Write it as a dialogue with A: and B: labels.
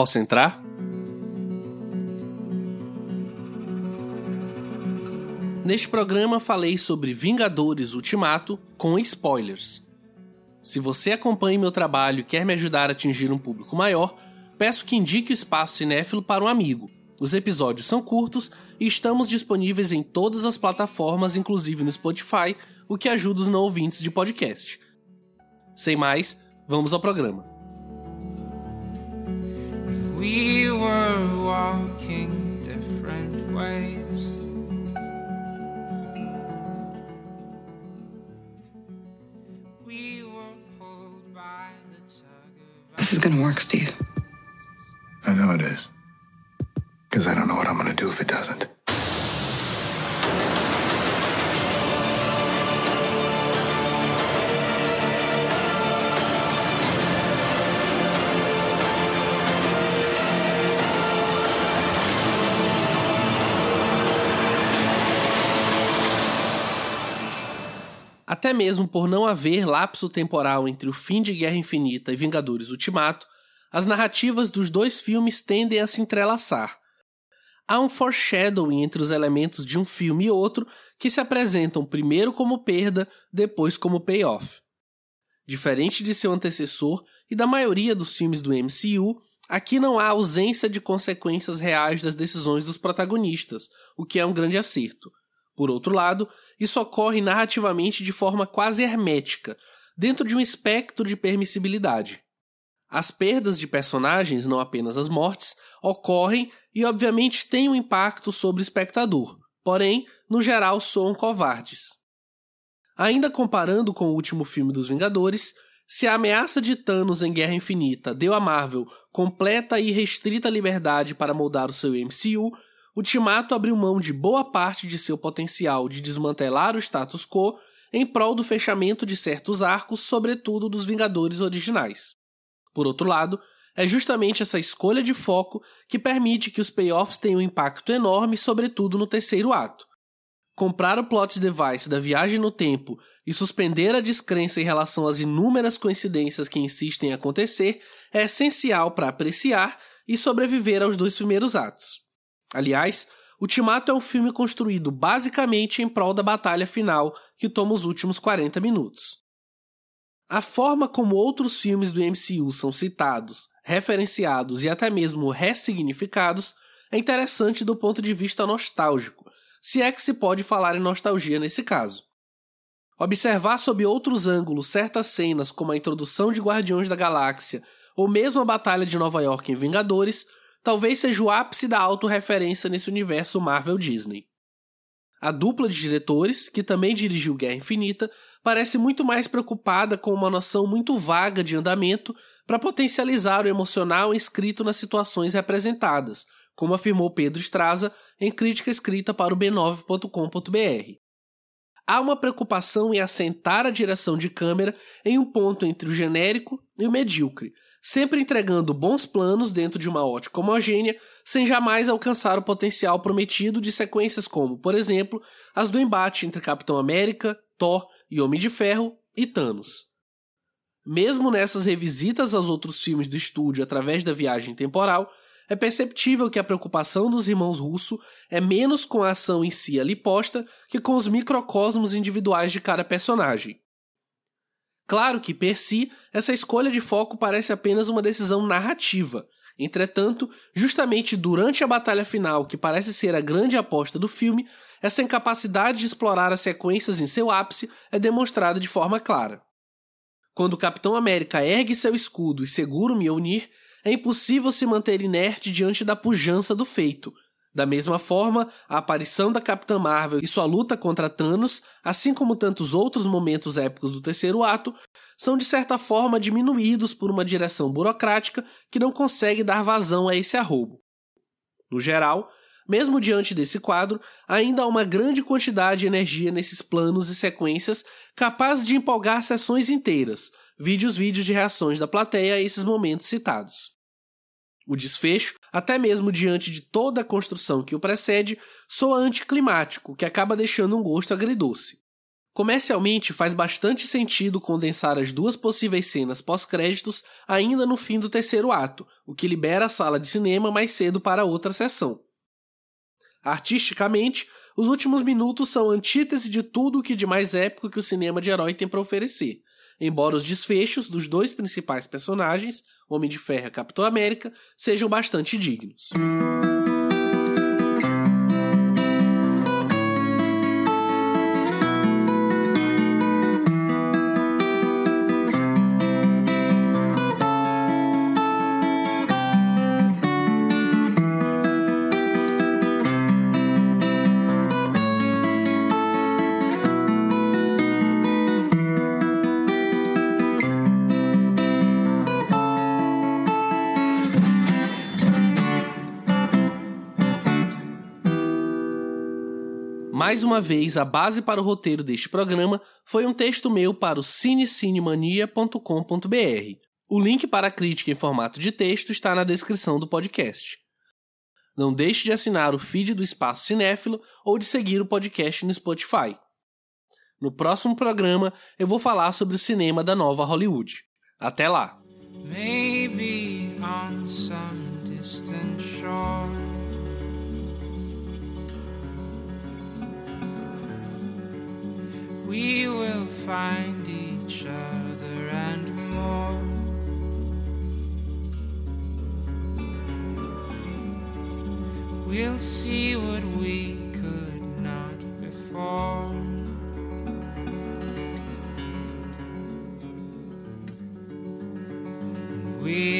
A: Posso entrar? Neste programa falei sobre Vingadores Ultimato com spoilers. Se você acompanha meu trabalho e quer me ajudar a atingir um público maior, peço que indique o espaço cinéfilo para um amigo. Os episódios são curtos e estamos disponíveis em todas as plataformas, inclusive no Spotify, o que ajuda os não ouvintes de podcast. Sem mais, vamos ao programa. We were walking different ways.
B: This is gonna work, Steve.
C: I know it is. Because I don't know what I'm gonna do if it doesn't.
A: Até mesmo por não haver lapso temporal entre o fim de Guerra Infinita e Vingadores Ultimato, as narrativas dos dois filmes tendem a se entrelaçar. Há um foreshadowing entre os elementos de um filme e outro que se apresentam primeiro como perda, depois como payoff. Diferente de seu antecessor e da maioria dos filmes do MCU, aqui não há ausência de consequências reais das decisões dos protagonistas, o que é um grande acerto. Por outro lado, isso ocorre narrativamente de forma quase hermética, dentro de um espectro de permissibilidade. As perdas de personagens, não apenas as mortes, ocorrem e obviamente têm um impacto sobre o espectador, porém, no geral, soam covardes. Ainda comparando com o último filme dos Vingadores, se a ameaça de Thanos em Guerra Infinita deu a Marvel completa e restrita liberdade para moldar o seu MCU, Ultimato abriu mão de boa parte de seu potencial de desmantelar o status quo em prol do fechamento de certos arcos, sobretudo dos Vingadores originais. Por outro lado, é justamente essa escolha de foco que permite que os payoffs tenham um impacto enorme, sobretudo no terceiro ato. Comprar o plot device da viagem no tempo e suspender a descrença em relação às inúmeras coincidências que insistem em acontecer é essencial para apreciar e sobreviver aos dois primeiros atos. Aliás, Ultimato é um filme construído basicamente em prol da batalha final, que toma os últimos 40 minutos. A forma como outros filmes do MCU são citados, referenciados e até mesmo ressignificados é interessante do ponto de vista nostálgico, se é que se pode falar em nostalgia nesse caso. Observar sob outros ângulos certas cenas, como a introdução de Guardiões da Galáxia ou mesmo a Batalha de Nova York em Vingadores, talvez seja o ápice da autorreferência nesse universo Marvel Disney. A dupla de diretores, que também dirigiu Guerra Infinita, parece muito mais preocupada com uma noção muito vaga de andamento para potencializar o emocional escrito nas situações representadas, como afirmou Pedro Estraza em crítica escrita para o b9.com.br. Há uma preocupação em assentar a direção de câmera em um ponto entre o genérico e o medíocre, sempre entregando bons planos dentro de uma ótica homogênea, sem jamais alcançar o potencial prometido de sequências como, por exemplo, as do embate entre Capitão América, Thor e Homem de Ferro e Thanos. Mesmo nessas revisitas aos outros filmes do estúdio através da viagem temporal, é perceptível que a preocupação dos irmãos Russo é menos com a ação em si ali posta que com os microcosmos individuais de cada personagem. Claro que, per si, essa escolha de foco parece apenas uma decisão narrativa. Entretanto, justamente durante a batalha final, que parece ser a grande aposta do filme, essa incapacidade de explorar as sequências em seu ápice é demonstrada de forma clara. Quando o Capitão América ergue seu escudo e segura o Mjolnir, é impossível se manter inerte diante da pujança do feito, da mesma forma, a aparição da Capitã Marvel e sua luta contra Thanos, assim como tantos outros momentos épicos do terceiro ato, são de certa forma diminuídos por uma direção burocrática que não consegue dar vazão a esse arrobo. No geral, mesmo diante desse quadro, ainda há uma grande quantidade de energia nesses planos e sequências capazes de empolgar sessões inteiras, vídeos vídeos de reações da plateia a esses momentos citados. O desfecho, até mesmo diante de toda a construção que o precede, soa anticlimático, que acaba deixando um gosto agridoce. Comercialmente, faz bastante sentido condensar as duas possíveis cenas pós-créditos ainda no fim do terceiro ato, o que libera a sala de cinema mais cedo para outra sessão. Artisticamente, os últimos minutos são antítese de tudo o que de mais épico que o cinema de herói tem para oferecer, embora os desfechos dos dois principais personagens, Homem de Ferro e Capitão América, sejam bastante dignos. Mais uma vez, a base para o roteiro deste programa foi um texto meu para o cinecinemania.com.br. O link para a crítica em formato de texto está na descrição do podcast. Não deixe de assinar o feed do Espaço Cinéfilo ou de seguir o podcast no Spotify. No próximo programa, eu vou falar sobre o cinema da nova Hollywood. Até lá! Maybe on some distant shore. We will find each other and more. We'll see what we could not before. we'll